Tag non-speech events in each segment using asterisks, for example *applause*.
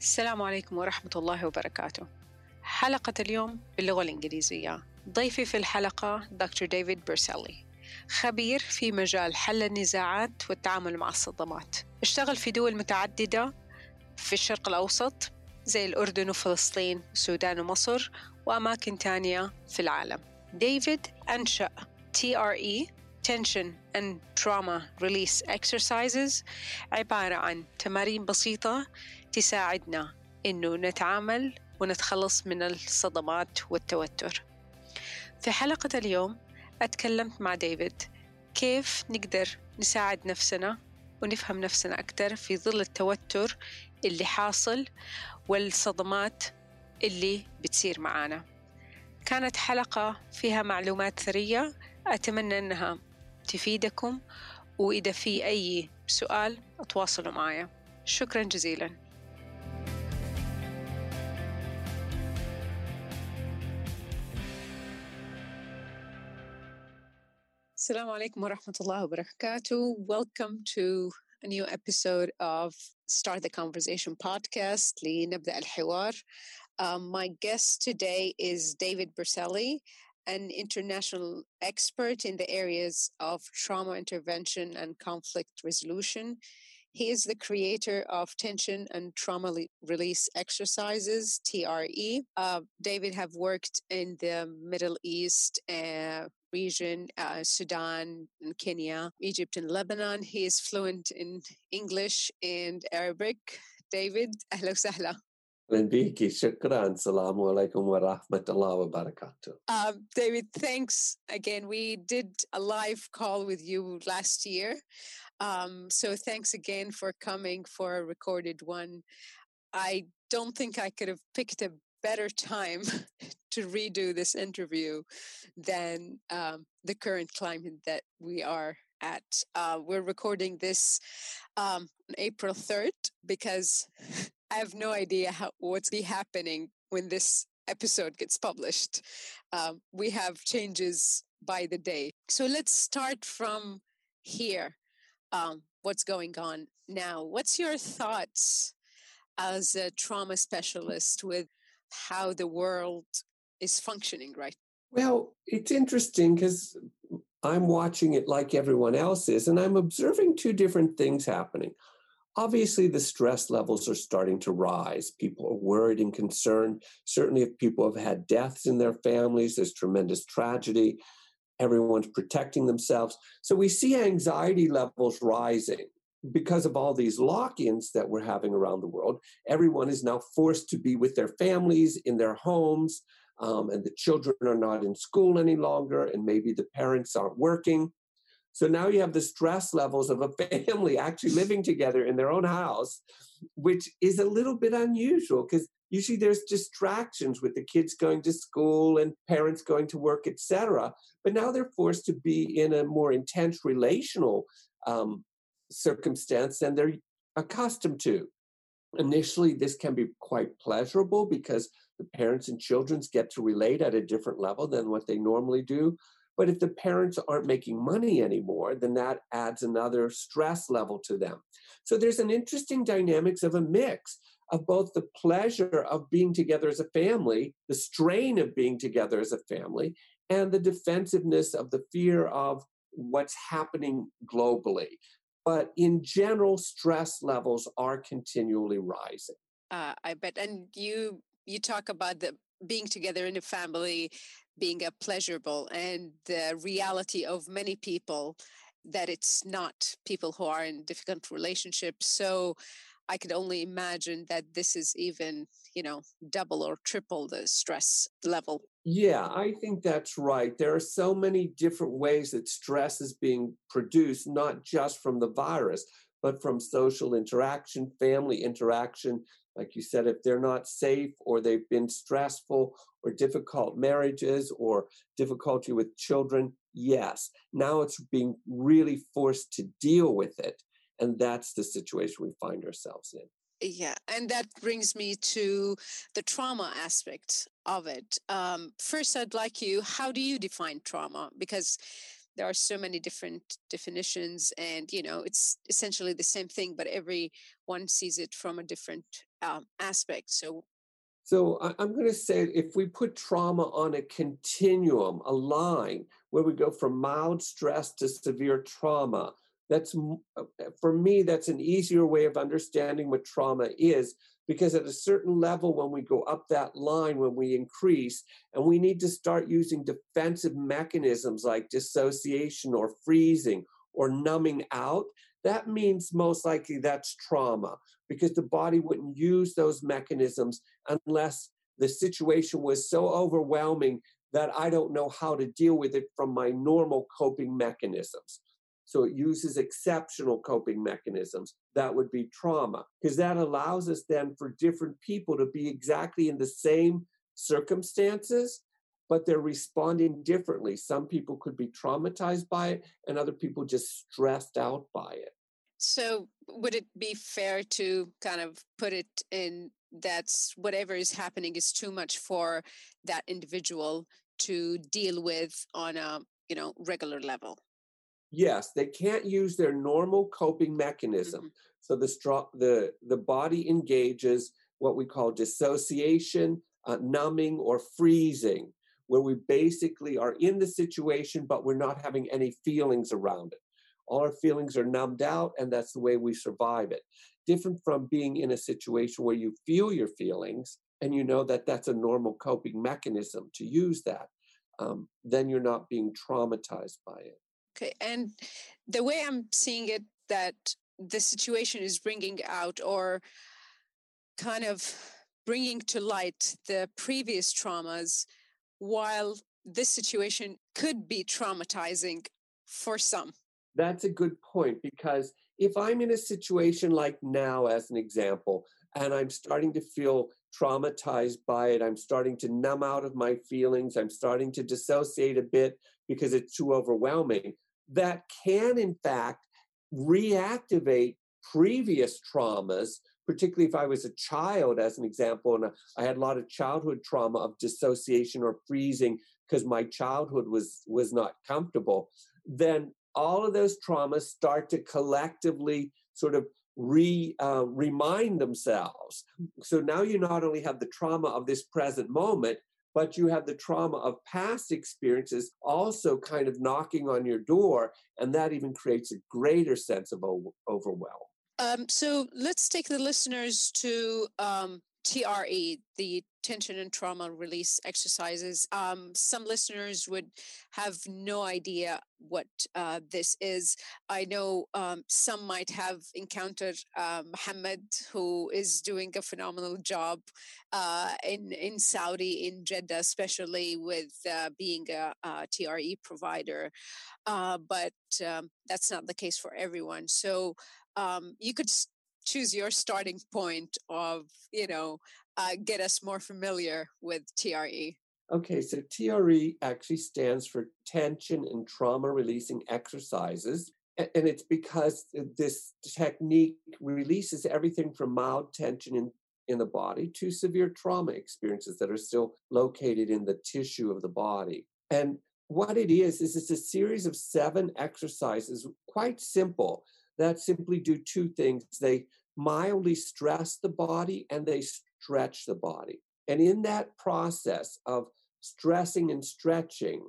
السلام عليكم ورحمة الله وبركاته. حلقة اليوم باللغة الإنجليزية. ضيفي في الحلقة دكتور ديفيد بيرسيلي خبير في مجال حل النزاعات والتعامل مع الصدمات. اشتغل في دول متعددة في الشرق الأوسط زي الأردن وفلسطين والسودان ومصر وأماكن تانية في العالم. ديفيد أنشأ TRE Tension and Trauma Release Exercises عبارة عن تمارين بسيطة تساعدنا إنه نتعامل ونتخلص من الصدمات والتوتر. في حلقة اليوم أتكلمت مع ديفيد. كيف نقدر نساعد نفسنا ونفهم نفسنا أكثر في ظل التوتر اللي حاصل والصدمات اللي بتصير معانا. كانت حلقة فيها معلومات ثرية. أتمنى أنها تفيدكم وإذا في أي سؤال تواصلوا معايا شكرا جزيلا. Assalamu alaikum wa rahmatullahi wa barakatuh. Welcome to a new episode of Start the Conversation podcast, لنبدأ الحوار. Um, my guest today is David Berceli, an international expert in the areas of trauma intervention and conflict resolution. He is the creator of Tension and Trauma Release Exercises, TRE. Uh, David have worked in the Middle East uh, region, uh, Sudan and Kenya, Egypt and Lebanon. He is fluent in English and Arabic. David, أهلا وسهلا. اهلا بيكي شكرا السلام عليكم ورحمه الله وبركاته Um, David, thanks again. We did a live call with you last year. um, so thanks again for coming for a recorded one. I don't think I could have picked a better time *laughs* to redo this interview than um, the current climate that we are at. Uh, we're recording this um, on April 3rd because *laughs* I have no idea how, what's be happening when this episode gets published. Um, we have changes by the day. So let's start from here. Um, what's going on now? What's your thoughts as a trauma specialist with how the world is functioning right? Well, it's interesting because I'm watching it like everyone else is, and I'm observing two different things happening. Obviously, the stress levels are starting to rise. People are worried and concerned. Certainly, if people have had deaths in their families, there's tremendous tragedy. Everyone's protecting themselves. So we see anxiety levels rising because of all these lock ins that we're having around the world. Everyone is now forced to be with their families in their homes, um, and the children are not in school any longer, and maybe the parents aren't working. So now you have the stress levels of a *laughs* family actually living together in their own house, which is a little bit unusual because usually there's distractions with the kids going to school and parents going to work, etc. But now they're forced to be in a more intense relational um, circumstance than they're accustomed to. Initially, this can be quite pleasurable because the parents and children get to relate at a different level than what they normally do. But if the parents aren't making money anymore, then that adds another stress level to them. So there's an interesting dynamics of a mix of both the pleasure of being together as a family, the strain of being together as a family, and the defensiveness of the fear of what's happening globally. But in general, stress levels are continually rising. Uh, I bet. And you you talk about the being together in a family being a pleasurable and the reality of many people that it's not people who are in difficult relationships. So I could only imagine that this is even, you know, double or triple the stress level. Yeah, I think that's right. There are so many different ways that stress is being produced, not just from the virus, but from social interaction, family interaction. Like you said, if they're not safe or they've been stressful or difficult marriages or difficulty with children, yes. Now it's being really forced to deal with it. And that's the situation we find ourselves in. Yeah, and that brings me to the trauma aspect of it. Um, first, I'd like you, how do you define trauma? Because there are so many different definitions, and you know, it's essentially the same thing, but everyone sees it from a different um, aspect. So, so I'm going to say if we put trauma on a continuum, a line where we go from mild stress to severe trauma, that's uh, for me that's an easier way of understanding what trauma is because at a certain level when we go up that line when we increase and we need to start using defensive mechanisms like dissociation or freezing or numbing out that means most likely that's trauma because the body wouldn't use those mechanisms unless the situation was so overwhelming that I don't know how to deal with it from my normal coping mechanisms. So it uses exceptional coping mechanisms. That would be trauma, because that allows us then for different people to be exactly in the same circumstances, but they're responding differently. Some people could be traumatized by it, and other people just stressed out by it. So, would it be fair to kind of put it in that's whatever is happening is too much for that individual to deal with on a you know regular level? Yes, they can't use their normal coping mechanism. Mm-hmm. So the straw, the the body engages what we call dissociation, uh, numbing, or freezing, where we basically are in the situation, but we're not having any feelings around it. All our feelings are numbed out, and that's the way we survive it. Different from being in a situation where you feel your feelings and you know that that's a normal coping mechanism to use that. Um, then you're not being traumatized by it. Okay, and the way I'm seeing it, that the situation is bringing out or kind of bringing to light the previous traumas, while this situation could be traumatizing for some. That's a good point because if I'm in a situation like now, as an example, and I'm starting to feel traumatized by it, I'm starting to numb out of my feelings, I'm starting to dissociate a bit because it's too overwhelming that can, in fact, reactivate previous traumas, particularly if I was a child, as an example, and I had a lot of childhood trauma of dissociation or freezing because my childhood was was not comfortable, then all of those traumas start to collectively sort of re uh, remind themselves. So now you not only have the trauma of this present moment, but you have the trauma of past experiences also kind of knocking on your door, and that even creates a greater sense of overwhelm. Um, so let's take the listeners to um, TRE, the tension and trauma release exercises. Um, some listeners would have no idea what uh, this is. I know um, some might have encountered uh, Muhammad, who is doing a phenomenal job uh, in in Saudi, in Jeddah, especially with uh, being a, a, TRE provider. Uh, but um, that's not the case for everyone. So um, you could choose your starting point of you know uh, get us more familiar with TRE. Okay, so TRE actually stands for tension and trauma releasing exercises. And it's because this technique releases everything from mild tension in, in the body to severe trauma experiences that are still located in the tissue of the body. And what it is, is it's a series of seven exercises, quite simple, that simply do two things. They mildly stress the body and they stretch the body. And in that process of stressing and stretching,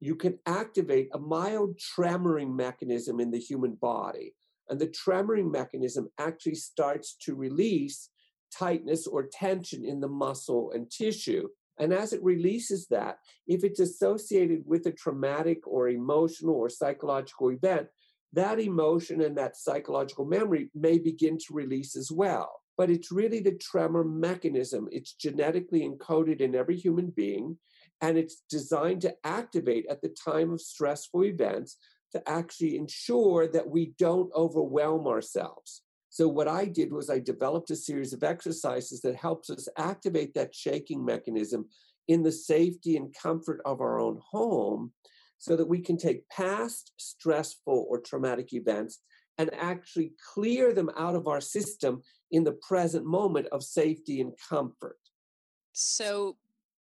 you can activate a mild tremoring mechanism in the human body. And the tremoring mechanism actually starts to release tightness or tension in the muscle and tissue. And as it releases that, if it's associated with a traumatic or emotional or psychological event, that emotion and that psychological memory may begin to release as well. But it's really the tremor mechanism. It's genetically encoded in every human being, and it's designed to activate at the time of stressful events to actually ensure that we don't overwhelm ourselves. So, what I did was I developed a series of exercises that helps us activate that shaking mechanism in the safety and comfort of our own home so that we can take past stressful or traumatic events and actually clear them out of our system in the present moment of safety and comfort. So,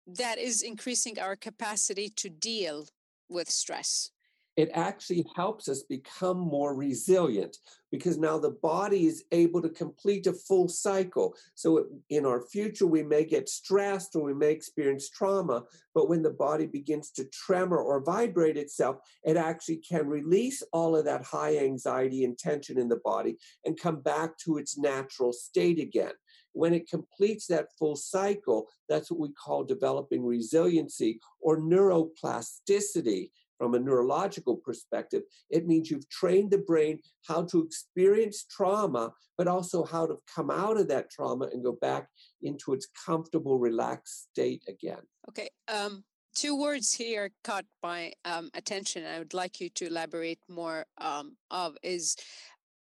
that is increasing our capacity to deal with stress it actually helps us become more resilient because now the body is able to complete a full cycle. So in our future, we may get stressed or we may experience trauma, but when the body begins to tremor or vibrate itself, it actually can release all of that high anxiety and tension in the body and come back to its natural state again. When it completes that full cycle, that's what we call developing resiliency or neuroplasticity from a neurological perspective, it means you've trained the brain how to experience trauma, but also how to come out of that trauma and go back into its comfortable, relaxed state again. Okay. Um, two words here caught my um, attention. I would like you to elaborate more um, of is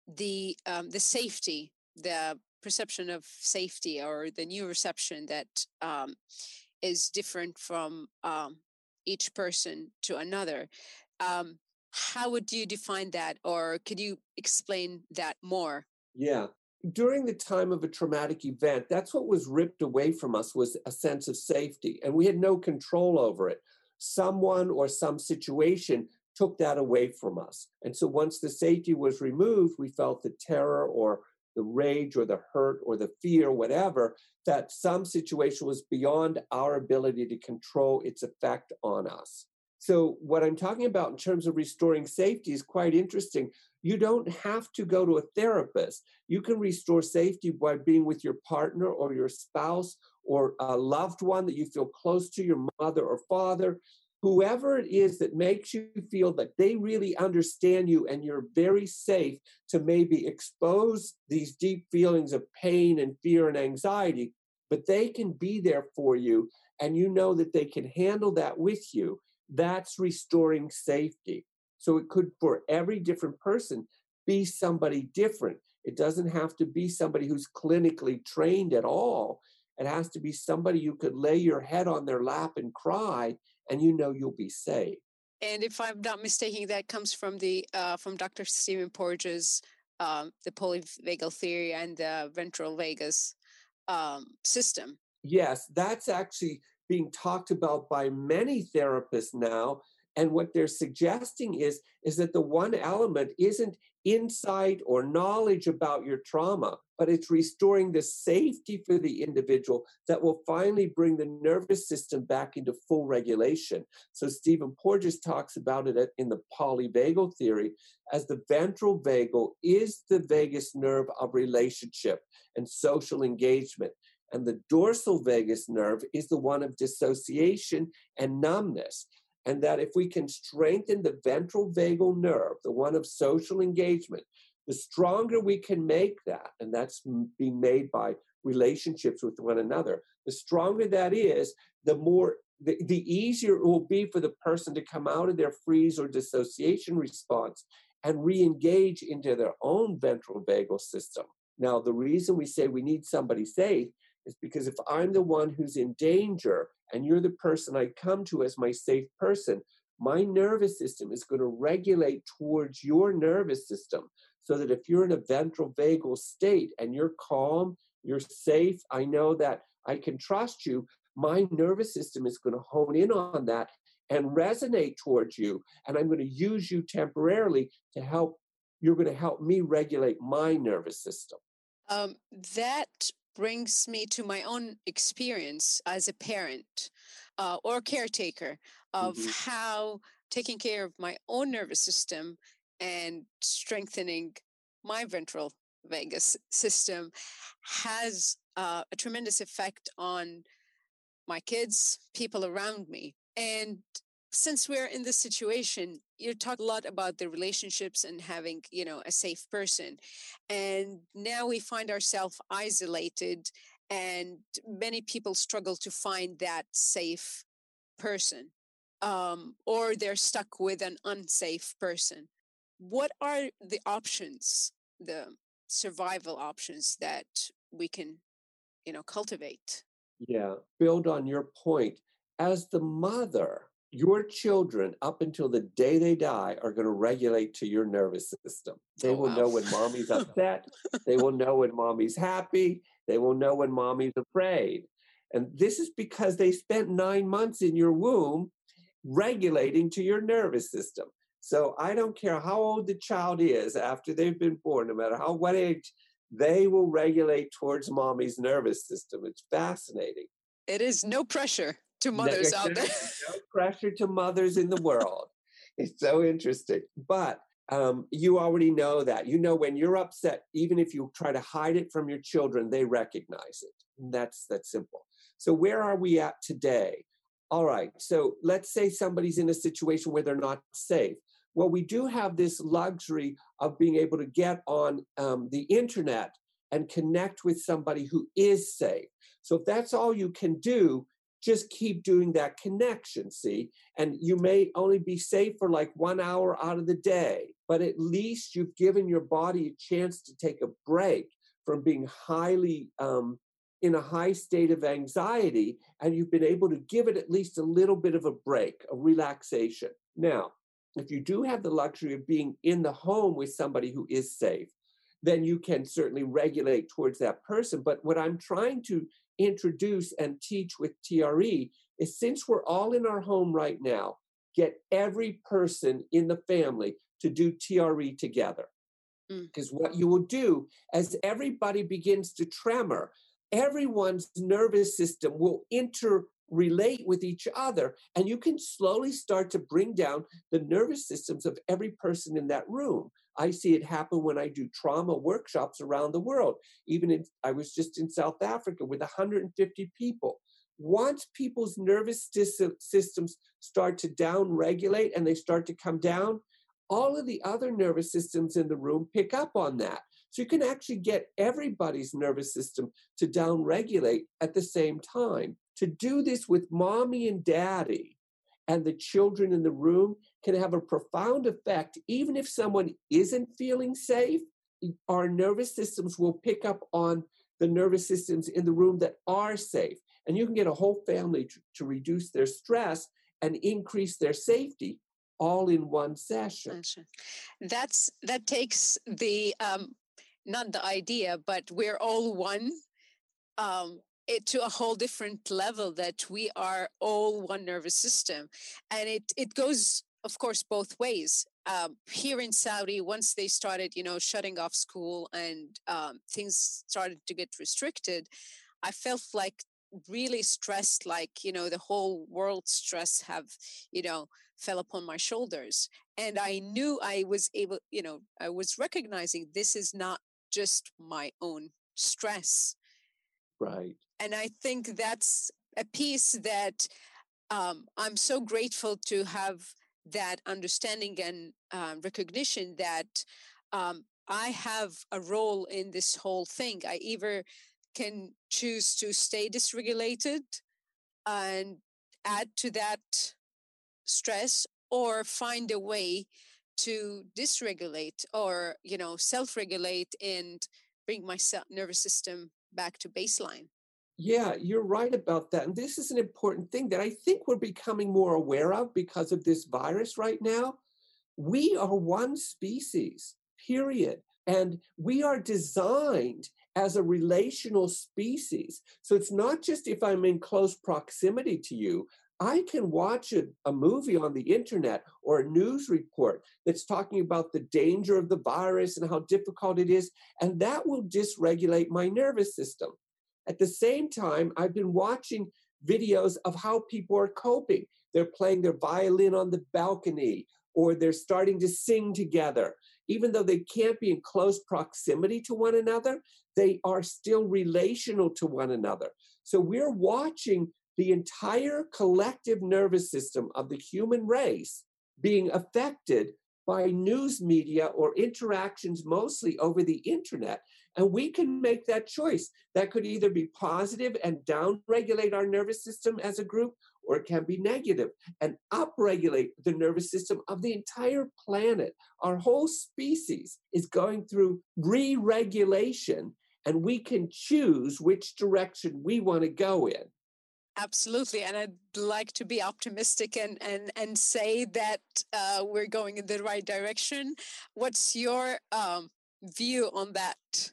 the um, the safety, the perception of safety, or the new reception that um, is different from um, each person to another. Um, how would you define that, or could you explain that more? Yeah. During the time of a traumatic event, that's what was ripped away from us was a sense of safety, and we had no control over it. Someone or some situation took that away from us. And so once the safety was removed, we felt the terror or the rage or the hurt or the fear, whatever, that some situation was beyond our ability to control its effect on us. So, what I'm talking about in terms of restoring safety is quite interesting. You don't have to go to a therapist. You can restore safety by being with your partner or your spouse or a loved one that you feel close to, your mother or father, whoever it is that makes you feel that they really understand you and you're very safe to maybe expose these deep feelings of pain and fear and anxiety, but they can be there for you and you know that they can handle that with you. That's restoring safety. So it could, for every different person, be somebody different. It doesn't have to be somebody who's clinically trained at all. It has to be somebody you could lay your head on their lap and cry and you know you'll be safe. And if I'm not mistaken, that comes from the uh, from Dr. Stephen Porges, um, the polyvagal theory and the ventral vagus um, system. Yes, that's actually being talked about by many therapists now and what they're suggesting is, is that the one element isn't insight or knowledge about your trauma, but it's restoring the safety for the individual that will finally bring the nervous system back into full regulation. So Stephen Porges talks about it in the polyvagal theory as the ventral vagal is the vagus nerve of relationship and social engagement. And the dorsal vagus nerve is the one of dissociation and numbness and that if we can strengthen the ventral vagal nerve, the one of social engagement, the stronger we can make that, and that's being made by relationships with one another, the stronger that is, the more the, the easier it will be for the person to come out of their freeze or dissociation response and re-engage into their own ventral vagal system. Now, the reason we say we need somebody safe is because if I'm the one who's in danger and you're the person I come to as my safe person, my nervous system is going to regulate towards your nervous system so that if you're in a ventral vagal state and you're calm, you're safe, I know that I can trust you, my nervous system is going to hone in on that and resonate towards you. And I'm going to use you temporarily to help, you're going to help me regulate my nervous system. Um, that brings me to my own experience as a parent uh, or caretaker of mm-hmm. how taking care of my own nervous system and strengthening my ventral vagus system has uh, a tremendous effect on my kids, people around me. And since we're in this situation, you talk a lot about the relationships and having, you know, a safe person. And now we find ourselves isolated and many people struggle to find that safe person um, or they're stuck with an unsafe person what are the options the survival options that we can you know cultivate yeah build on your point as the mother your children up until the day they die are going to regulate to your nervous system they oh, will wow. know when mommy's upset they will know when mommy's happy they will know when mommy's afraid and this is because they spent nine months in your womb regulating to your nervous system so I don't care how old the child is after they've been born, no matter how what age, they will regulate towards mommy's nervous system. It's fascinating. It is no pressure to mothers out there. *laughs* no pressure to mothers in the world. It's so interesting. But um, you already know that. You know when you're upset, even if you try to hide it from your children, they recognize it. And that's that simple. So where are we at today? All right. So let's say somebody's in a situation where they're not safe well, we do have this luxury of being able to get on um, the internet and connect with somebody who is safe. So if that's all you can do, just keep doing that connection, see? And you may only be safe for like one hour out of the day, but at least you've given your body a chance to take a break from being highly um, in a high state of anxiety, and you've been able to give it at least a little bit of a break, a relaxation. Now, if you do have the luxury of being in the home with somebody who is safe, then you can certainly regulate towards that person. But what I'm trying to introduce and teach with TRE is since we're all in our home right now, get every person in the family to do TRE together. Because mm. what you will do as everybody begins to tremor, everyone's nervous system will inter relate with each other. And you can slowly start to bring down the nervous systems of every person in that room. I see it happen when I do trauma workshops around the world. Even in, I was just in South Africa with 150 people. Once people's nervous systems start to down regulate and they start to come down, all of the other nervous systems in the room pick up on that. So you can actually get everybody's nervous system to down regulate at the same time. To do this with mommy and daddy and the children in the room can have a profound effect, even if someone isn't feeling safe. Our nervous systems will pick up on the nervous systems in the room that are safe. And you can get a whole family to, to reduce their stress and increase their safety all in one session. That's that takes the um, not the idea, but we're all one um, it to a whole different level that we are all one nervous system. And it it goes of course both ways. Um, here in saudi once they started you know shutting off school and um, things started to get restricted i felt like really stressed like you know the whole world stress have you know fell upon my shoulders. And i knew i was able you know i was recognizing this is not just my own stress. Right and I think that's a piece that um, I'm so grateful to have that understanding and uh, recognition that um, I have a role in this whole thing. I either can choose to stay dysregulated and add to that stress or find a way to dysregulate or you know self-regulate and bring my nervous system back to baseline yeah, you're right about that. And this is an important thing that I think we're becoming more aware of because of this virus right now. We are one species, period. And we are designed as a relational species. So it's not just if I'm in close proximity to you, I can watch a, a, movie on the internet or a news report that's talking about the danger of the virus and how difficult it is, and that will dysregulate my nervous system. At the same time, I've been watching videos of how people are coping. They're playing their violin on the balcony, or they're starting to sing together. Even though they can't be in close proximity to one another, they are still relational to one another. So we're watching the entire collective nervous system of the human race being affected by news media or interactions mostly over the internet. And we can make that choice. That could either be positive and downregulate our nervous system as a group, or it can be negative and upregulate the nervous system of the entire planet. Our whole species is going through re regulation, and we can choose which direction we want to go in. Absolutely, and I'd like to be optimistic and and and say that uh, we're going in the right direction. What's your um, view on that?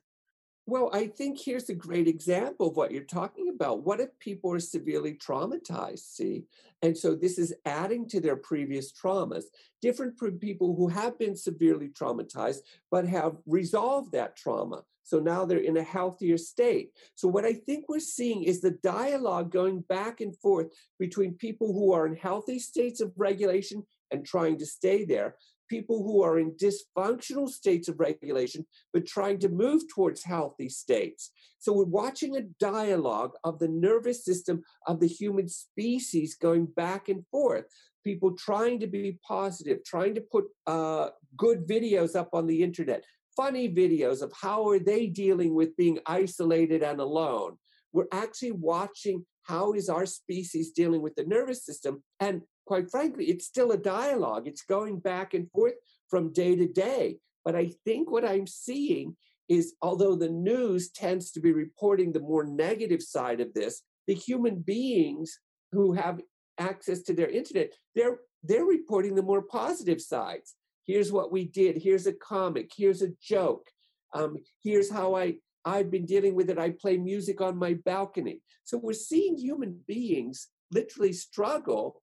Well, I think here's a great example of what you're talking about. What if people are severely traumatized? See, and so this is adding to their previous traumas. Different people who have been severely traumatized but have resolved that trauma. So now they're in a healthier state. So, what I think we're seeing is the dialogue going back and forth between people who are in healthy states of regulation and trying to stay there, people who are in dysfunctional states of regulation, but trying to move towards healthy states. So, we're watching a dialogue of the nervous system of the human species going back and forth. People trying to be positive, trying to put uh, good videos up on the internet, funny videos of how are they dealing with being isolated and alone. We're actually watching how is our species dealing with the nervous system. And quite frankly, it's still a dialogue. It's going back and forth from day to day. But I think what I'm seeing is although the news tends to be reporting the more negative side of this, the human beings who have access to their internet, they're they're reporting the more positive sides. Here's what we did. Here's a comic. Here's a joke. Um, here's how i i've been dealing with it. I play music on my balcony. So we're seeing human beings literally struggle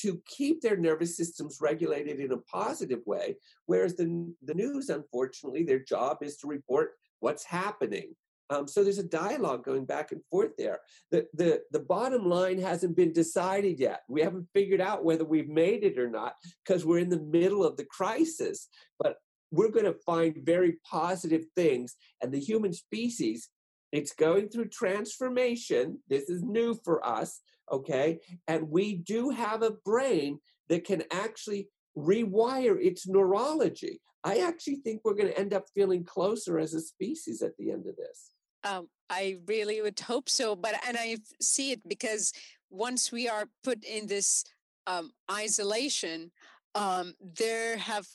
to keep their nervous systems regulated in a positive way whereas the, the news unfortunately their job is to report what's happening um, so there's a dialogue going back and forth there. The, the, the bottom line hasn't been decided yet. We haven't figured out whether we've made it or not because we're in the middle of the crisis. But we're going to find very positive things. And the human species, it's going through transformation. This is new for us, okay? And we do have a brain that can actually rewire its neurology. I actually think we're going to end up feeling closer as a species at the end of this. Um, I really would hope so, but and I see it because once we are put in this um, isolation, um, there have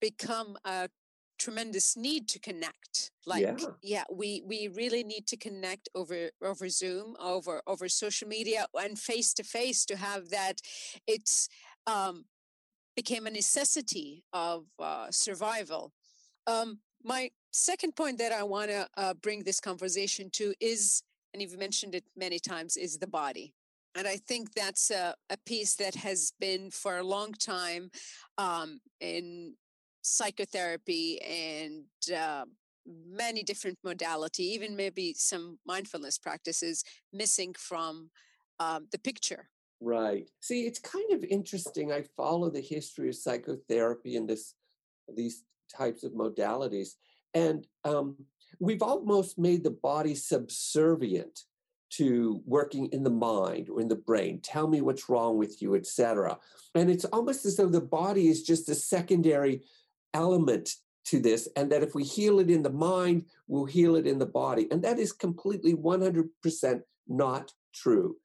become a tremendous need to connect like yeah. yeah. we we really need to connect over over zoom over over social media and face to face to have that it's um became a necessity of uh, survival um my second point that I want to uh, bring this conversation to is, and you've mentioned it many times, is the body. And I think that's a, a piece that has been for a long time um, in psychotherapy and uh, many different modality, even maybe some mindfulness practices missing from um, the picture. Right. See, it's kind of interesting. I follow the history of psychotherapy and this these types of modalities. And um, we've almost made the body subservient to working in the mind or in the brain. Tell me what's wrong with you, etc. And it's almost as though the body is just a secondary element to this, and that if we heal it in the mind, we'll heal it in the body. And that is completely 100% not true.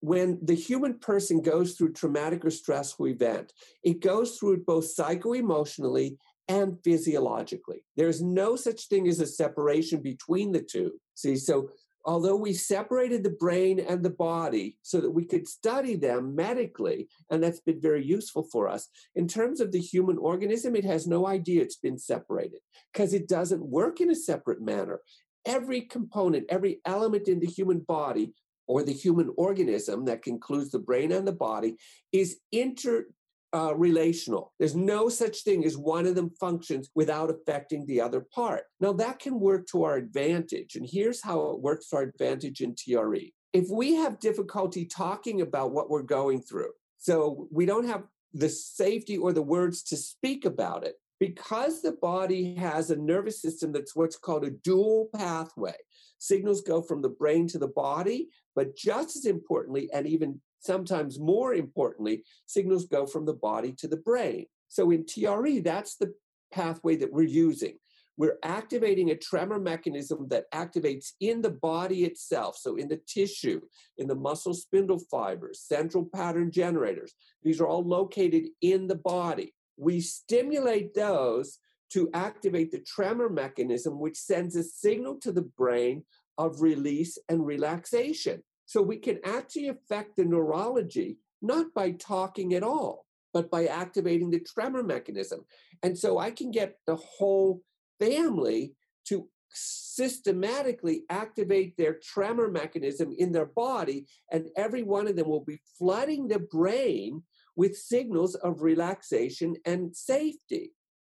When the human person goes through traumatic or stressful event, it goes through it both psycho emotionally and physiologically. There's no such thing as a separation between the two. See, so although we separated the brain and the body so that we could study them medically, and that's been very useful for us, in terms of the human organism, it has no idea it's been separated because it doesn't work in a separate manner. Every component, every element in the human body or the human organism that includes the brain and the body is inter uh, relational. There's no such thing as one of them functions without affecting the other part. Now, that can work to our advantage. And here's how it works to our advantage in TRE. If we have difficulty talking about what we're going through, so we don't have the safety or the words to speak about it. Because the body has a nervous system that's what's called a dual pathway, signals go from the brain to the body, but just as importantly, and even sometimes more importantly, signals go from the body to the brain. So in TRE, that's the pathway that we're using. We're activating a tremor mechanism that activates in the body itself. So, in the tissue, in the muscle spindle fibers, central pattern generators. These are all located in the body. We stimulate those to activate the tremor mechanism, which sends a signal to the brain of release and relaxation. So, we can actually affect the neurology not by talking at all, but by activating the tremor mechanism. And so I can get the whole family to systematically activate their tremor mechanism in their body, and every one of them will be flooding the brain with signals of relaxation and safety.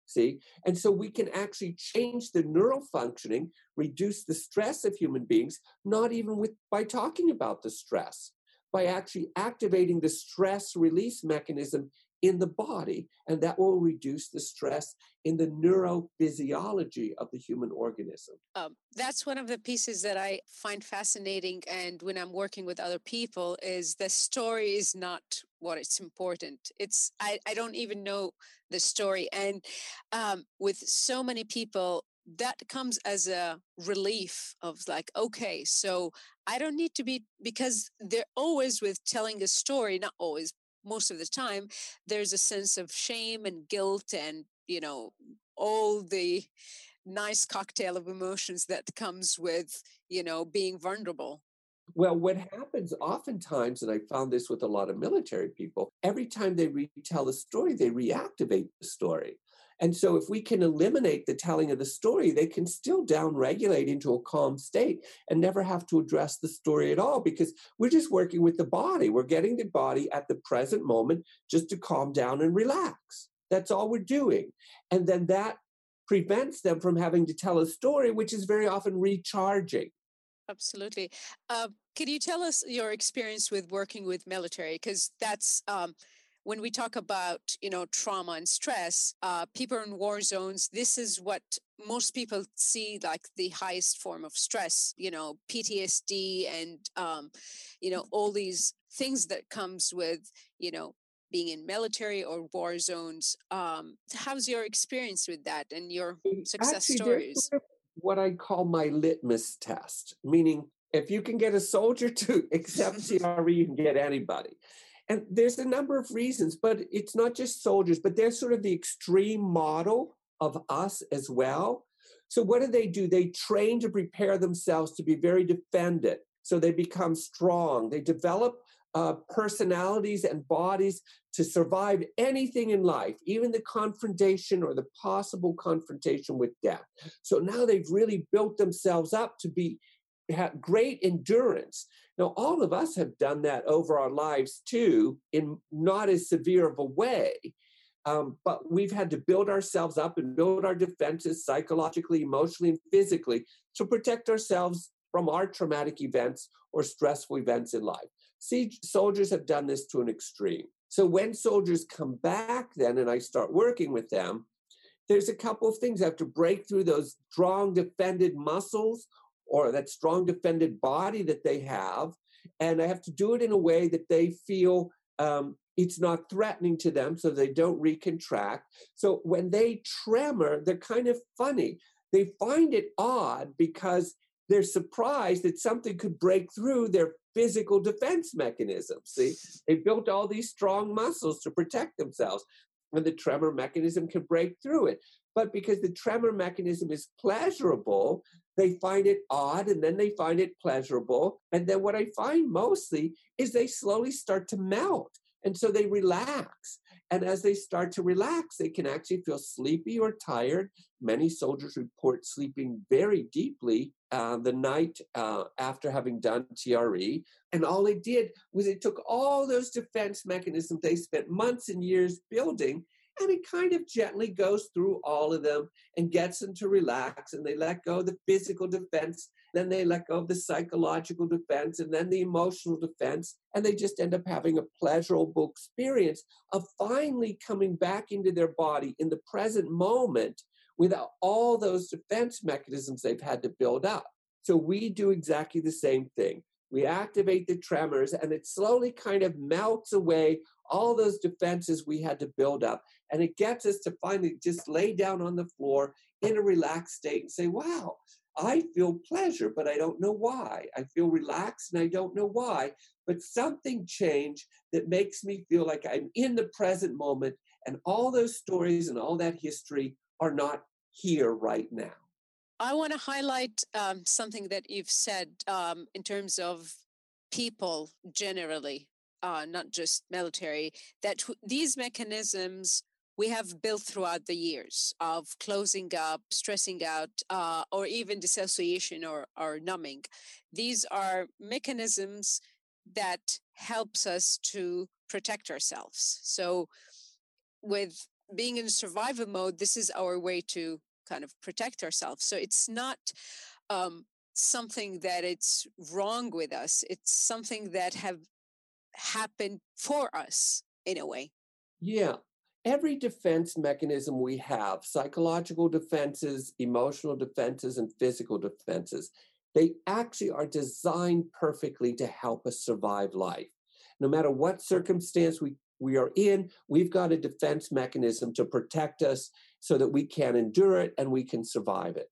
See? And so we can actually change the neural functioning, reduce the stress of human beings, not even with by talking about the stress, by actually activating the stress release mechanism in the body, and that will reduce the stress in the neurophysiology of the human organism. Um, that's one of the pieces that I find fascinating. And when I'm working with other people, is the story is not what it's important. It's I, I don't even know the story, and um, with so many people, that comes as a relief of like okay so i don't need to be because they're always with telling a story not always most of the time there's a sense of shame and guilt and you know all the nice cocktail of emotions that comes with you know being vulnerable well, what happens oftentimes, and I found this with a lot of military people, every time they retell a story, they reactivate the story. And so, if we can eliminate the telling of the story, they can still downregulate into a calm state and never have to address the story at all because we're just working with the body. We're getting the body at the present moment just to calm down and relax. That's all we're doing. And then that prevents them from having to tell a story, which is very often recharging. Absolutely. Uh, can you tell us your experience with working with military? Because that's um, when we talk about you know trauma and stress uh, people in war zones this is what most people see like the highest form of stress you know ptsd and um, you know all these things that comes with you know being in military or war zones um, how's your experience with that and your success Actually, stories what i call my litmus test meaning if you can get a soldier to *laughs* accept TRE, you can get anybody. And there's a number of reasons, but it's not just soldiers, but they're sort of the extreme model of us as well. So, what do they do? They train to prepare themselves to be very defended. So, they become strong. They develop uh, personalities and bodies to survive anything in life, even the confrontation or the possible confrontation with death. So, now they've really built themselves up to be have great endurance. Now, all of us have done that over our lives too, in not as severe of a way. Um, but we've had to build ourselves up and build our defenses psychologically, emotionally, and physically to protect ourselves from our traumatic events or stressful events in life. See, soldiers have done this to an extreme. So when soldiers come back, then, and I start working with them, there's a couple of things. I have to break through those strong defended muscles or that strong defended body that they have. And I have to do it in a way that they feel um, it's not threatening to them so they don't recontract. So when they tremor, they're kind of funny. They find it odd because they're surprised that something could break through their physical defense mechanism. See, they built all these strong muscles to protect themselves, and the tremor mechanism can break through it. But because the tremor mechanism is pleasurable, they find it odd and then they find it pleasurable. And then what I find mostly is they slowly start to melt. And so they relax. And as they start to relax, they can actually feel sleepy or tired. Many soldiers report sleeping very deeply uh, the night uh, after having done TRE. And all they did was they took all those defense mechanisms they spent months and years building And it kind of gently goes through all of them and gets them to relax. And they let go of the physical defense, then they let go of the psychological defense, and then the emotional defense. And they just end up having a pleasurable experience of finally coming back into their body in the present moment without all those defense mechanisms they've had to build up. So we do exactly the same thing. We activate the tremors and it slowly kind of melts away all those defenses we had to build up. And it gets us to finally just lay down on the floor in a relaxed state and say, wow, I feel pleasure, but I don't know why. I feel relaxed and I don't know why. But something changed that makes me feel like I'm in the present moment and all those stories and all that history are not here right now. I want to highlight um, something that you've said um, in terms of people generally, uh, not just military, that these mechanisms we have built throughout the years of closing up, stressing out, uh, or even dissociation or, or numbing. These are mechanisms that helps us to protect ourselves. So with being in survival mode, this is our way to kind of protect ourselves. So it's not um, something that it's wrong with us. It's something that have happened for us in a way. Yeah. Every defense mechanism we have, psychological defenses, emotional defenses, and physical defenses, they actually are designed perfectly to help us survive life. No matter what circumstance we we are in, we've got a defense mechanism to protect us so that we can endure it and we can survive it.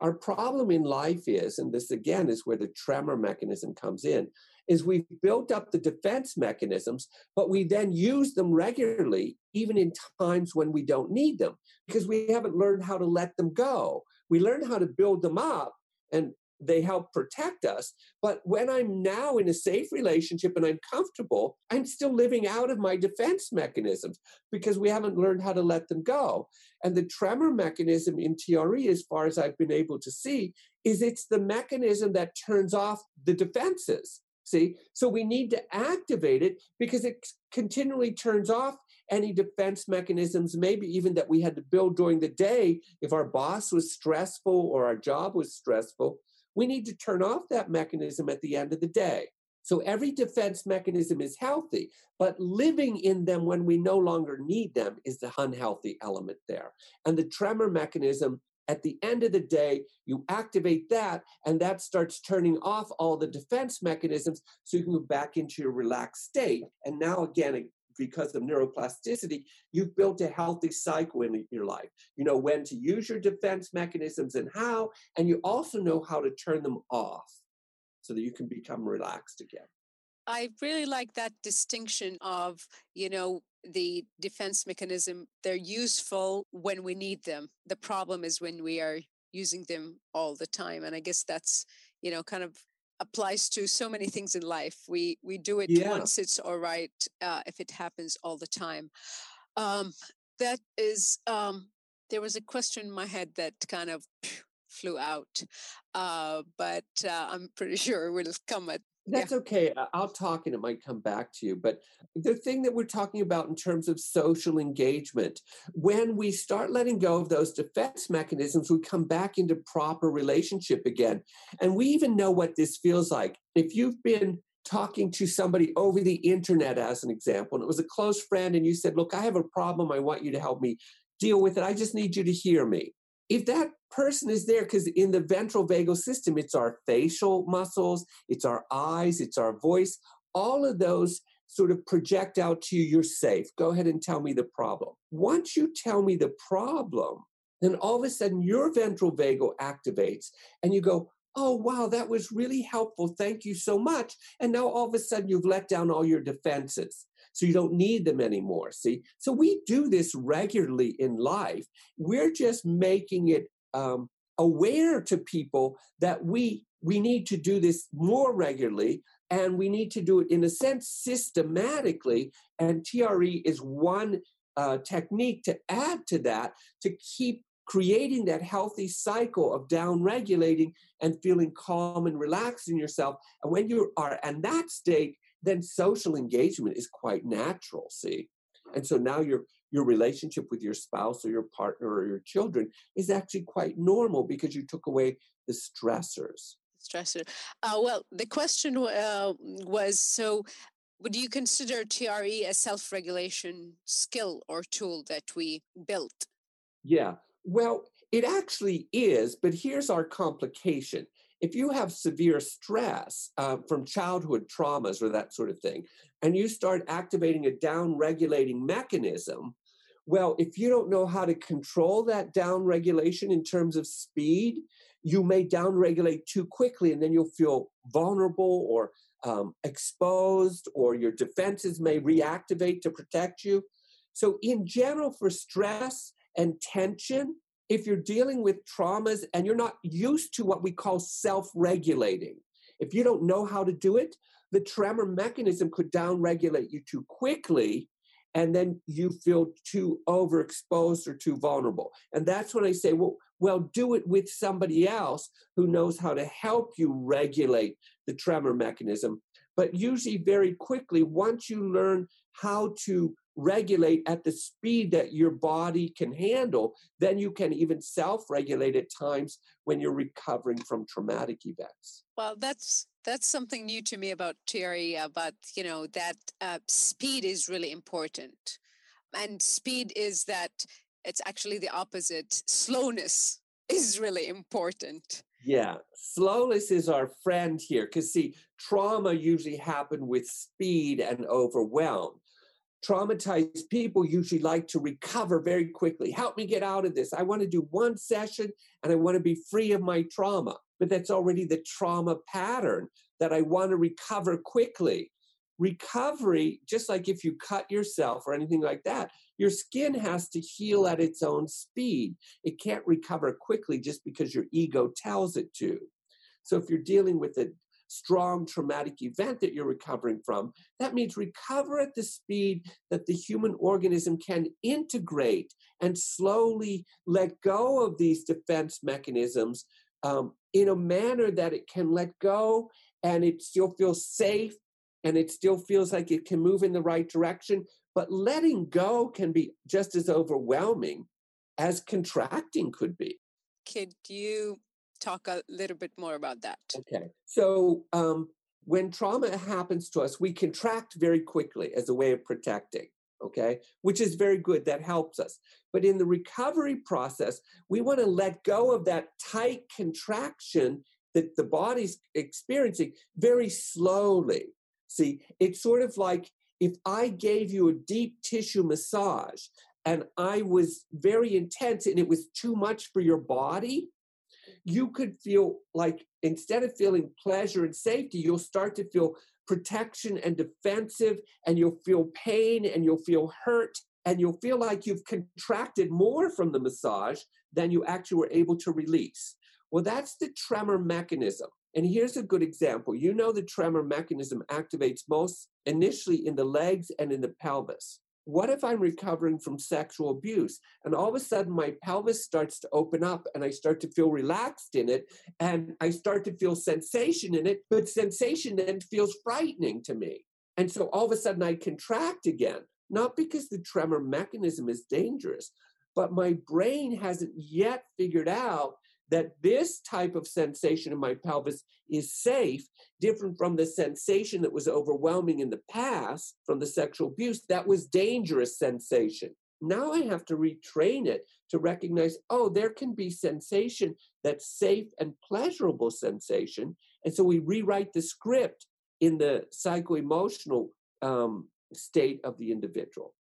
Our problem in life is, and this again is where the tremor mechanism comes in, is we've built up the defense mechanisms, but we then use them regularly, even in times when we don't need them, because we haven't learned how to let them go. We learn how to build them up and they help protect us. But when I'm now in a safe relationship and I'm comfortable, I'm still living out of my defense mechanisms because we haven't learned how to let them go. And the tremor mechanism in TRE, as far as I've been able to see, is it's the mechanism that turns off the defenses. See, so we need to activate it because it continually turns off any defense mechanisms, maybe even that we had to build during the day if our boss was stressful or our job was stressful we need to turn off that mechanism at the end of the day. So every defense mechanism is healthy, but living in them when we no longer need them is the unhealthy element there. And the tremor mechanism, at the end of the day, you activate that, and that starts turning off all the defense mechanisms so you can go back into your relaxed state. And now, again, because of neuroplasticity, you've built a healthy cycle in your life. You know when to use your defense mechanisms and how, and you also know how to turn them off so that you can become relaxed again. I really like that distinction of, you know, the defense mechanism. They're useful when we need them. The problem is when we are using them all the time. And I guess that's, you know, kind of applies to so many things in life. We we do it yeah. once; it's all right. Uh, if it happens all the time, um, that is. Um, there was a question in my head that kind of flew out, uh, but uh, I'm pretty *laughs* sure it will come at that's yeah. okay. I'll talk and it might come back to you. But the thing that we're talking about in terms of social engagement, when we start letting go of those defense mechanisms, we come back into proper relationship again. And we even know what this feels like. If you've been talking to somebody over the internet, as an example, and it was a close friend, and you said, Look, I have a problem. I want you to help me deal with it. I just need you to hear me if that person is there, because in the ventral vagal system, it's our facial muscles, it's our eyes, it's our voice, all of those sort of project out to you, you're safe. Go ahead and tell me the problem. Once you tell me the problem, then all of a sudden your ventral vagal activates and you go, oh, wow, that was really helpful. Thank you so much. And now all of a sudden you've let down all your defenses so you don't need them anymore. See, so we do this regularly in life. We're just making it um, aware to people that we we need to do this more regularly and we need to do it in a sense systematically and TRE is one uh, technique to add to that to keep creating that healthy cycle of down regulating and feeling calm and relaxed in yourself and when you are in that state then social engagement is quite natural see and so now you're your relationship with your spouse or your partner or your children is actually quite normal because you took away the stressors. Stressor. Uh, well, the question uh, was so would you consider TRE a self regulation skill or tool that we built? Yeah, well, it actually is, but here's our complication. If you have severe stress uh, from childhood traumas or that sort of thing, and you start activating a down regulating mechanism, well, if you don't know how to control that down regulation in terms of speed, you may down regulate too quickly and then you'll feel vulnerable or um, exposed, or your defenses may reactivate to protect you. So, in general, for stress and tension, if you're dealing with traumas and you're not used to what we call self regulating, if you don't know how to do it, the tremor mechanism could down regulate you too quickly and then you feel too overexposed or too vulnerable. And that's when I say, well, well, do it with somebody else who knows how to help you regulate the tremor mechanism. But usually, very quickly, once you learn how to regulate at the speed that your body can handle, then you can even self regulate at times when you're recovering from traumatic events. Well, that's that's something new to me about TRE. About you know that uh, speed is really important, and speed is that it's actually the opposite. Slowness *laughs* is really important. Yeah, slowness is our friend here because see, trauma usually happen with speed and overwhelm traumatized people usually like to recover very quickly. Help me get out of this. I want to do one session and I want to be free of my trauma. But that's already the trauma pattern that I want to recover quickly. Recovery, just like if you cut yourself or anything like that, your skin has to heal at its own speed. It can't recover quickly just because your ego tells it to. So if you're dealing with a strong traumatic event that you're recovering from. That means recover at the speed that the human organism can integrate and slowly let go of these defense mechanisms um, in a manner that it can let go and it still feels safe and it still feels like it can move in the right direction. But letting go can be just as overwhelming as contracting could be. Could you talk a little bit more about that. Okay. So, um, when trauma happens to us, we contract very quickly as a way of protecting, okay, which is very good. That helps us. But in the recovery process, we want to let go of that tight contraction that the body's experiencing very slowly. See, it's sort of like if I gave you a deep tissue massage and I was very intense and it was too much for your body, you could feel like instead of feeling pleasure and safety, you'll start to feel protection and defensive, and you'll feel pain and you'll feel hurt, and you'll feel like you've contracted more from the massage than you actually were able to release. Well, that's the tremor mechanism. And here's a good example. You know, the tremor mechanism activates most initially in the legs and in the pelvis what if I'm recovering from sexual abuse and all of a sudden my pelvis starts to open up and I start to feel relaxed in it and I start to feel sensation in it, but sensation then feels frightening to me. And so all of a sudden I contract again, not because the tremor mechanism is dangerous, but my brain hasn't yet figured out that this type of sensation in my pelvis is safe, different from the sensation that was overwhelming in the past from the sexual abuse. That was dangerous sensation. Now I have to retrain it to recognize, oh, there can be sensation that's safe and pleasurable sensation. And so we rewrite the script in the psycho emotional um, state of the individual.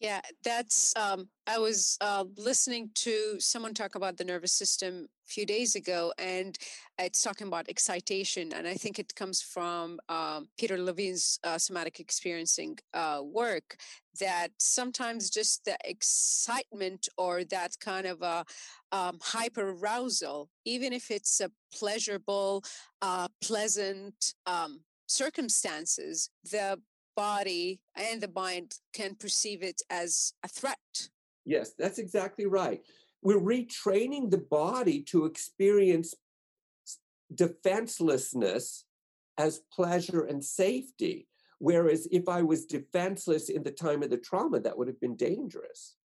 Yeah, that's. Um, I was uh, listening to someone talk about the nervous system a few days ago, and it's talking about excitation, and I think it comes from um, Peter Levine's uh, somatic experiencing uh, work. That sometimes just the excitement or that kind of a um, hyper arousal, even if it's a pleasurable, uh, pleasant um, circumstances, the body and the mind can perceive it as a threat. Yes, that's exactly right. We're retraining the body to experience defenselessness as pleasure and safety. Whereas if I was defenseless in the time of the trauma, that would have been dangerous.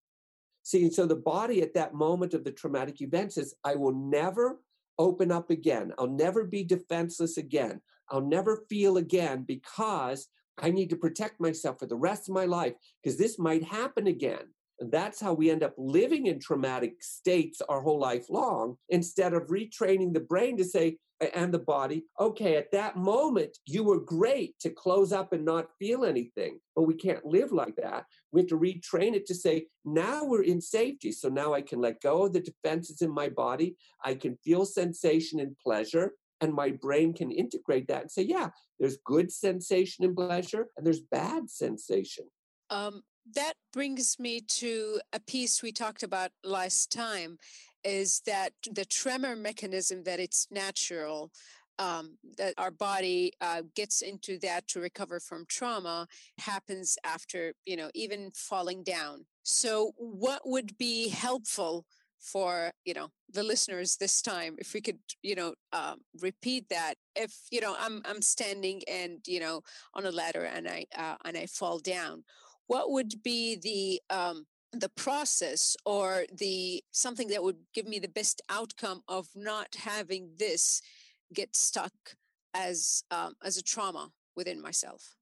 See, so the body at that moment of the traumatic event says, I will never open up again. I'll never be defenseless again. I'll never feel again because I need to protect myself for the rest of my life because this might happen again. And that's how we end up living in traumatic states our whole life long instead of retraining the brain to say, and the body, okay, at that moment, you were great to close up and not feel anything, but we can't live like that. We have to retrain it to say, now we're in safety. So now I can let go of the defenses in my body. I can feel sensation and pleasure, and my brain can integrate that and say, yeah, there's good sensation and pleasure, and there's bad sensation. Um, that brings me to a piece we talked about last time is that the tremor mechanism that it's natural um, that our body uh, gets into that to recover from trauma happens after you know even falling down so what would be helpful for you know the listeners this time if we could you know um, repeat that. If you know i'm i'm standing and you know on a ladder and i uh, and i fall down what would be the um, the process or the something that would give me the best outcome of not having this get stuck as um, as a trauma within myself?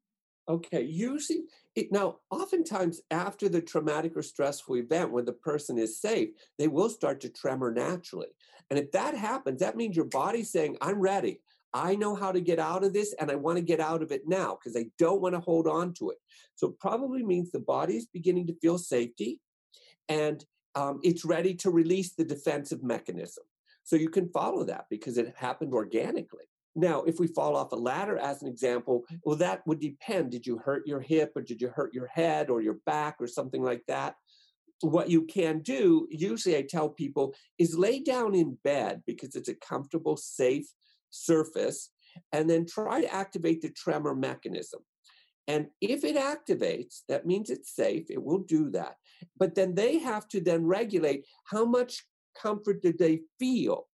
Okay usually it, now oftentimes after the traumatic or stressful event when the person is safe they will start to tremor naturally and if that happens that means your body's saying i'm ready I know how to get out of this and I want to get out of it now because I don't want to hold on to it. So it probably means the body is beginning to feel safety and um, it's ready to release the defensive mechanism. So you can follow that because it happened organically. Now, if we fall off a ladder, as an example, mm. well, that would depend. Did you hurt your hip or did you hurt your head or your back or something like that? What you can do, usually I tell people, is lay down in bed because it's a comfortable, safe surface, and then try to activate the tremor mechanism. And if it activates, that means it's safe, it will do that. But then they have to then regulate how much comfort did they feel.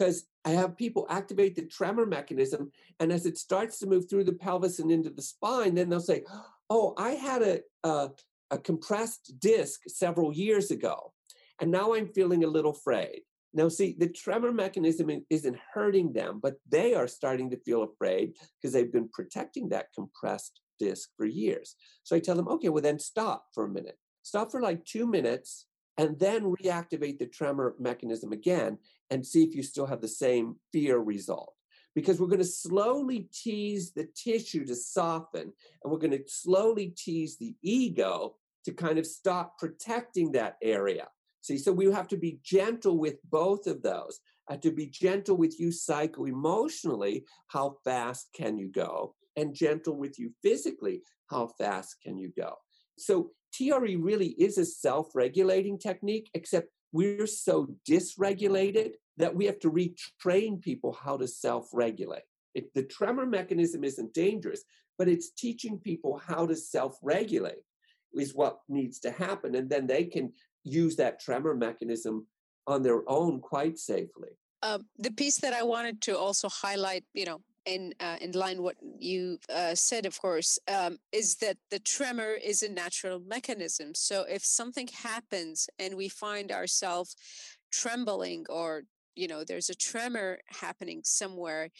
Because I have people activate the tremor mechanism, and as it starts to move through the pelvis and into the spine, then they'll say, Oh, I had a, a, a compressed disc several years ago, and now I'm feeling a little frayed. Now, see, the tremor mechanism isn't hurting them, but they are starting to feel afraid because they've been protecting that compressed disc for years. So I tell them, okay, well, then stop for a minute. Stop for like two minutes and then reactivate the tremor mechanism again and see if you still have the same fear result. Because we're going to slowly tease the tissue to soften, and we're going to slowly tease the ego to kind of stop protecting that area. See, so we have to be gentle with both of those. And to be gentle with you psycho emotionally, how fast can you go? And gentle with you physically, how fast can you go? So TRE really is a self regulating technique, except we're so dysregulated that we have to retrain people how to self regulate. The tremor mechanism isn't dangerous, but it's teaching people how to self regulate is what needs to happen. And then they can use that tremor mechanism on their own quite safely. Um, the piece that I wanted to also highlight, you know, in uh, in line what you uh, said, of course, um, is that the tremor is a natural mechanism. So if something happens and we find ourselves trembling, or you know, there's a tremor happening somewhere,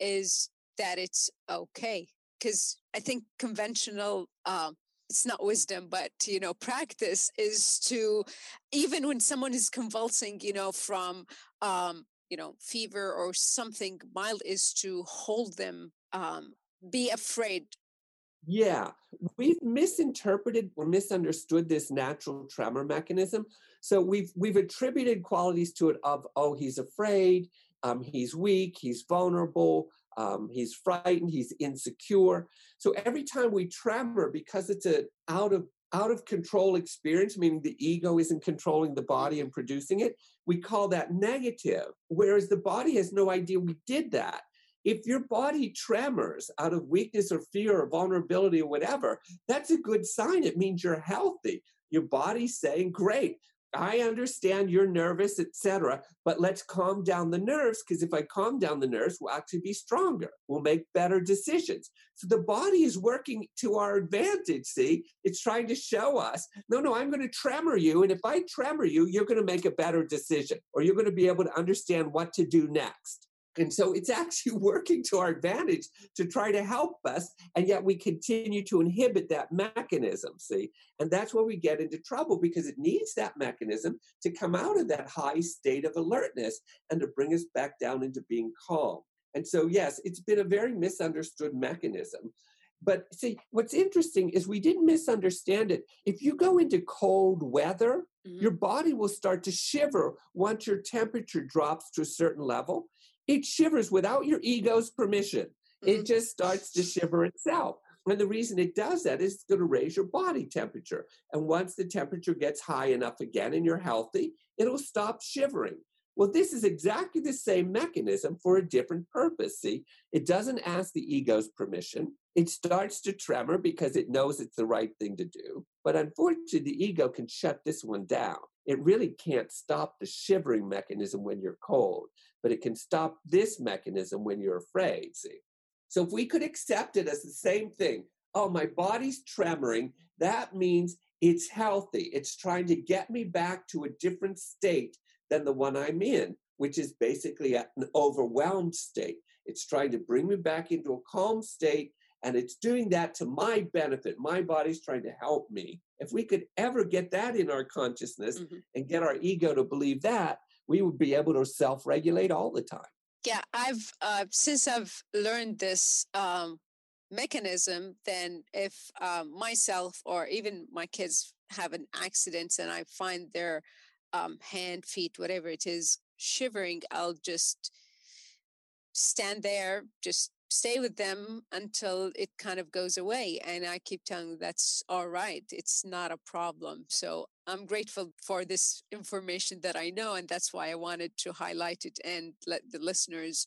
is that it's okay? Because I think conventional um, it's not wisdom but you know practice is to even when someone is convulsing you know from um you know fever or something mild is to hold them um be afraid yeah we've misinterpreted or misunderstood this natural tremor mechanism so we've we've attributed qualities to it of oh he's afraid um, he's weak he's vulnerable um, he's frightened, he's insecure. So every time we tremor, because it's a out of out of control experience, meaning the ego isn't controlling the body and producing it, we call that negative. Whereas the body has no idea we did that. If your body tremors out of weakness or fear or vulnerability or whatever, that's a good sign. It means you're healthy. Your body's saying, Great, I understand you're nervous, etc. But let's calm down the nerves because if I calm down the nerves, we'll actually be stronger. We'll make better decisions. So the body is working to our advantage. See, it's trying to show us, no, no, I'm going to tremor you, and if I tremor you, you're going to make a better decision, or you're going to be able to understand what to do next. And so it's *laughs* actually working to our advantage to try to help us. And yet we continue to inhibit that mechanism, see? And that's where we get into trouble because it needs that mechanism to come out of that high state of alertness and to bring us back down into being calm. And so, yes, it's been a very misunderstood mechanism. But see, what's interesting is we didn't misunderstand it. If you go into cold weather, mm-hmm. your body will start to shiver once your temperature drops to a certain level it shivers without your ego's permission. Mm-hmm. It just starts to shiver itself. And the reason it does that is it's going to raise your body temperature. And once the temperature gets high enough again and you're healthy, it'll stop shivering. Well, this is exactly the same mechanism for a different purpose. See, it doesn't ask the ego's permission. It starts to tremor because it knows it's the right thing to do. But unfortunately, the ego can shut this one down. It really can't stop the shivering mechanism when you're cold but it can stop this mechanism when you're afraid. See? So if we could accept it as the same thing, oh, my body's tremoring, that means it's healthy. It's trying to get me back to a different state than the one I'm in, which is basically an overwhelmed state. It's trying to bring me back into a calm state, and it's doing that to my benefit. My body's trying to help me. If we could ever get that in our consciousness mm-hmm. and get our ego to believe that, we would be able to self-regulate all the time yeah i've uh, since i've learned this um, mechanism then if um, myself or even my kids have an accident and i find their um, hand feet whatever it is shivering i'll just stand there just stay with them until it kind of goes away. And I keep telling them that's all right. It's not a problem. So I'm grateful for this information that I know. And that's why I wanted to highlight it and let the listeners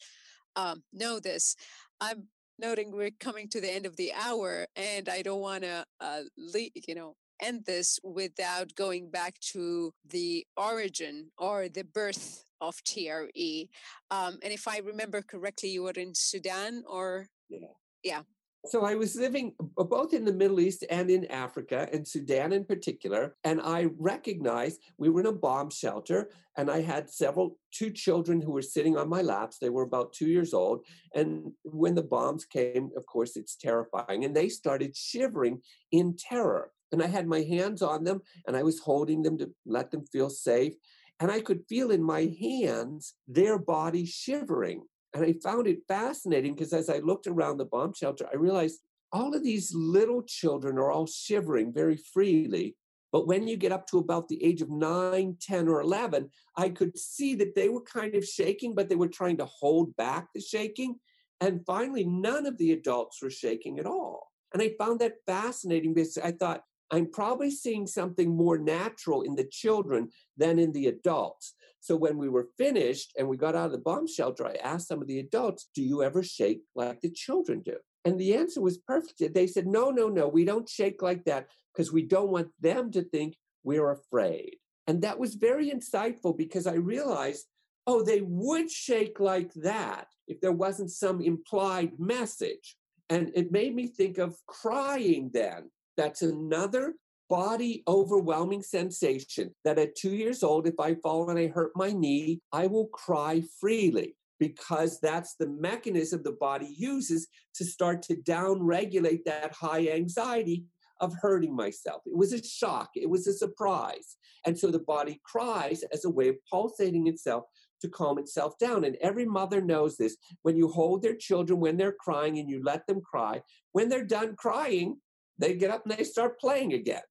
um, know this. I'm noting we're coming to the end of the hour and I don't want to, uh, le- you know, end this without going back to the origin or the birth of TRE. Um, and if I remember correctly, you were in Sudan or? Yeah. Yeah. So I was living both in the Middle East and in Africa, and Sudan in particular. And I recognized we were in a bomb shelter, and I had several, two children who were sitting on my laps. They were about two years old. And when the bombs came, of course, it's terrifying. And they started shivering in terror. And I had my hands on them, and I was holding them to let them feel safe. And I could feel in my hands their body shivering. And I found it fascinating because as I looked around the bomb shelter, I realized all of these little children are all shivering very freely. But when you get up to about the age of nine, 10, or 11, I could see that they were kind of shaking, but they were trying to hold back the shaking. And finally, none of the adults were shaking at all. And I found that fascinating because I thought, I'm probably seeing something more natural in the children than in the adults. So when we were finished and we got out of the bomb shelter, I asked some of the adults, Do you ever shake like the children do? And the answer was perfect. They said, No, no, no, we don't shake like that because we don't want them to think we're afraid. And that was very insightful because I realized, oh, they would shake like that if there wasn't some implied message. And it made me think of crying then that's another body overwhelming sensation that at two years old, if I fall and I hurt my knee, I will cry freely because that's the mechanism the body uses to start to down regulate that high anxiety of hurting myself. It was a shock, it was a surprise. And so the body cries as a way of pulsating itself to calm itself down. And every mother knows this. When you hold their children when they're crying and you let them cry, when they're done crying, they get up and they start playing again.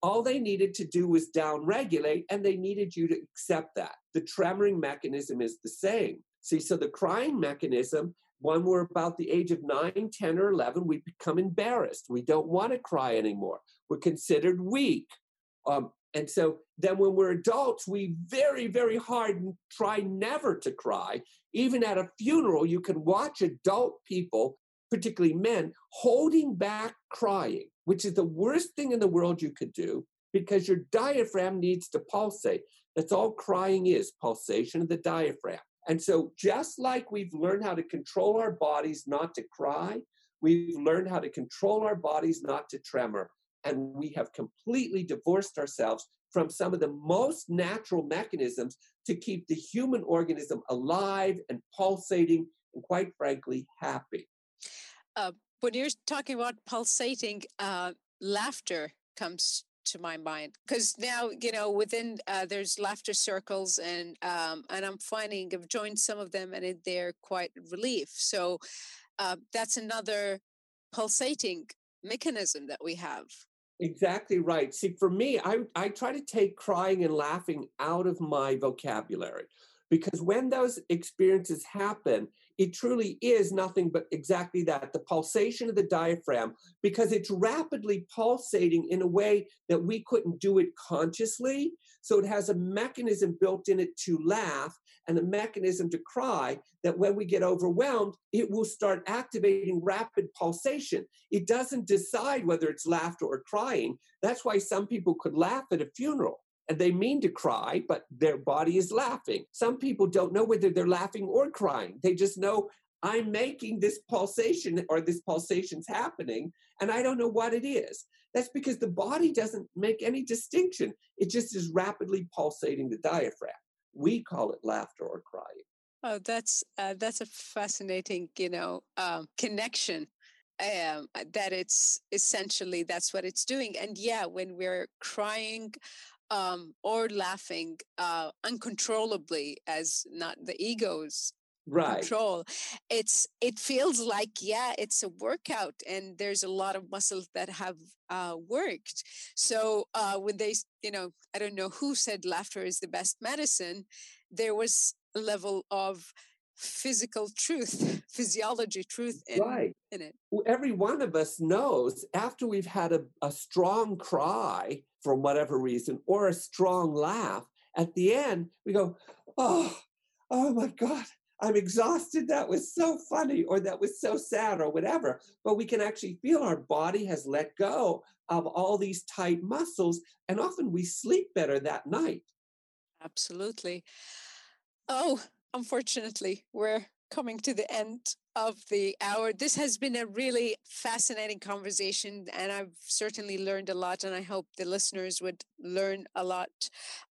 All they needed to do was down regulate, and they needed you to accept that. The tremoring mechanism is the same. See, so the crying mechanism, when we're about the age of 9, 10, or 11, we become embarrassed. We don't want to cry anymore. We're considered weak. Um, and so then when we're adults, we very, very hard try never to cry. Even at a funeral, you can watch adult people, particularly men, holding back crying which is the worst thing in the world you could do because your diaphragm needs to pulsate. That's all crying is pulsation of the diaphragm. And so, just like we've learned how to control our bodies not to cry, we've learned how to control our bodies not to tremor. And we have completely divorced ourselves from some of the most natural mechanisms to keep the human organism alive and pulsating and, quite frankly, happy. Uh, when you're talking about pulsating, uh, laughter comes to my mind because now you know within uh, there's laughter circles and um, and I'm finding I've joined some of them and it, they're quite relief. So uh, that's another pulsating mechanism that we have. Exactly right. See, for me, I, I try to take crying and laughing out of my vocabulary because when those experiences happen, it truly is nothing but exactly that the pulsation of the diaphragm, because it's rapidly pulsating in a way that we couldn't do it consciously. So it has a mechanism built in it to laugh and a mechanism to cry that when we get overwhelmed, it will start activating rapid pulsation. It doesn't decide whether it's laughter or crying. That's why some people could laugh at a funeral and they mean to cry, but their body is laughing. Some people don't know whether they're laughing or crying. They just know I'm making this pulsation or this pulsation's happening, and I don't know what it is. That's because the body doesn't make any distinction. It just is rapidly pulsating the diaphragm. We call it laughter or crying. Oh, that's uh, that's a fascinating, you know, um, connection. Um, that it's essentially that's what it's doing. And yeah, when we're crying um, or laughing uh, uncontrollably as not the ego's right. control it's it feels like yeah it's a workout and there's a lot of muscles that have uh, worked so uh, when they you know i don't know who said laughter is the best medicine there was a level of physical truth, *laughs* physiology truth in, right. in it. Every one of us knows after we've had a, a strong cry for whatever reason or a strong laugh, at the end we go, oh, oh my God, I'm exhausted. That was so funny, or that was so sad, or whatever. But we can actually feel our body has let go of all these tight muscles, and often we sleep better that night. Absolutely. Oh, unfortunately, we're coming to the end of the hour. This has been a really fascinating conversation, and I've certainly learned a lot, and I hope the listeners would learn a lot.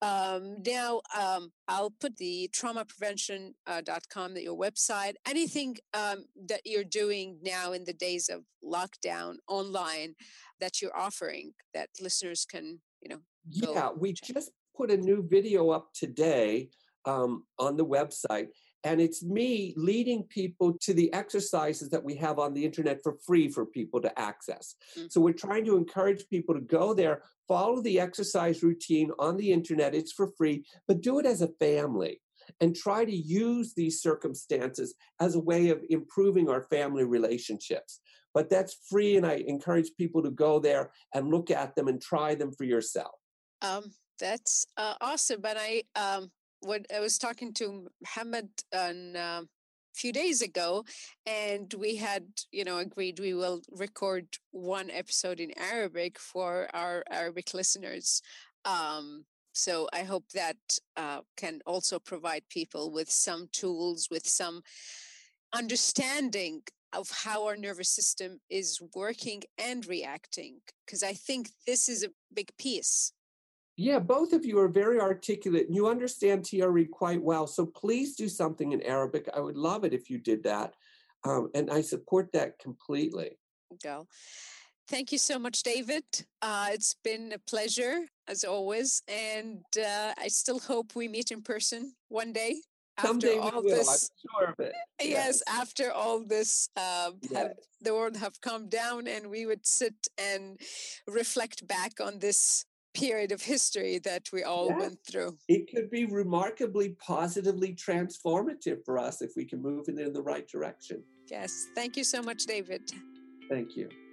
Um, now, um, I'll put the traumaprevention.com, uh, that your website, anything um, that you're doing now in the days of lockdown online that you're offering that listeners can, you know, yeah, we check. just put a new video up today um, on the website. And it's me leading people to the exercises that we have on the internet for free for people to access. Mm-hmm. So we're trying to encourage people to go there, follow the exercise routine on the internet. It's for free, but do it as a family and try to use these circumstances as a way of improving our family relationships. But that's free, and I encourage people to go there and look at them and try them for yourself. Um, that's uh, awesome. But I um, when I was talking to Muhammad a uh, few days ago, and we had, you know, agreed we will record one episode in Arabic for our Arabic listeners. Um, so I hope that uh, can also provide people with some tools, with some understanding of how our nervous system is working and reacting. Because I think this is a big piece yeah, both of you are very articulate and you understand TRE quite well. So please do something in Arabic. I would love it if you did that. Um, and I support that completely. Go. Thank you so much, David. Uh, it's been a pleasure as always. And uh, I still hope we meet in person one day. Someday after all we will, this, I'm sure of it. *laughs* Yes, yes after all this, uh, yes. have, the world have come down, and we would sit and reflect back on this period of history that we all yeah. went through. It could be remarkably positively transformative for us if we can move it in the right direction. Yes. Thank you so much, David. Thank you. thank you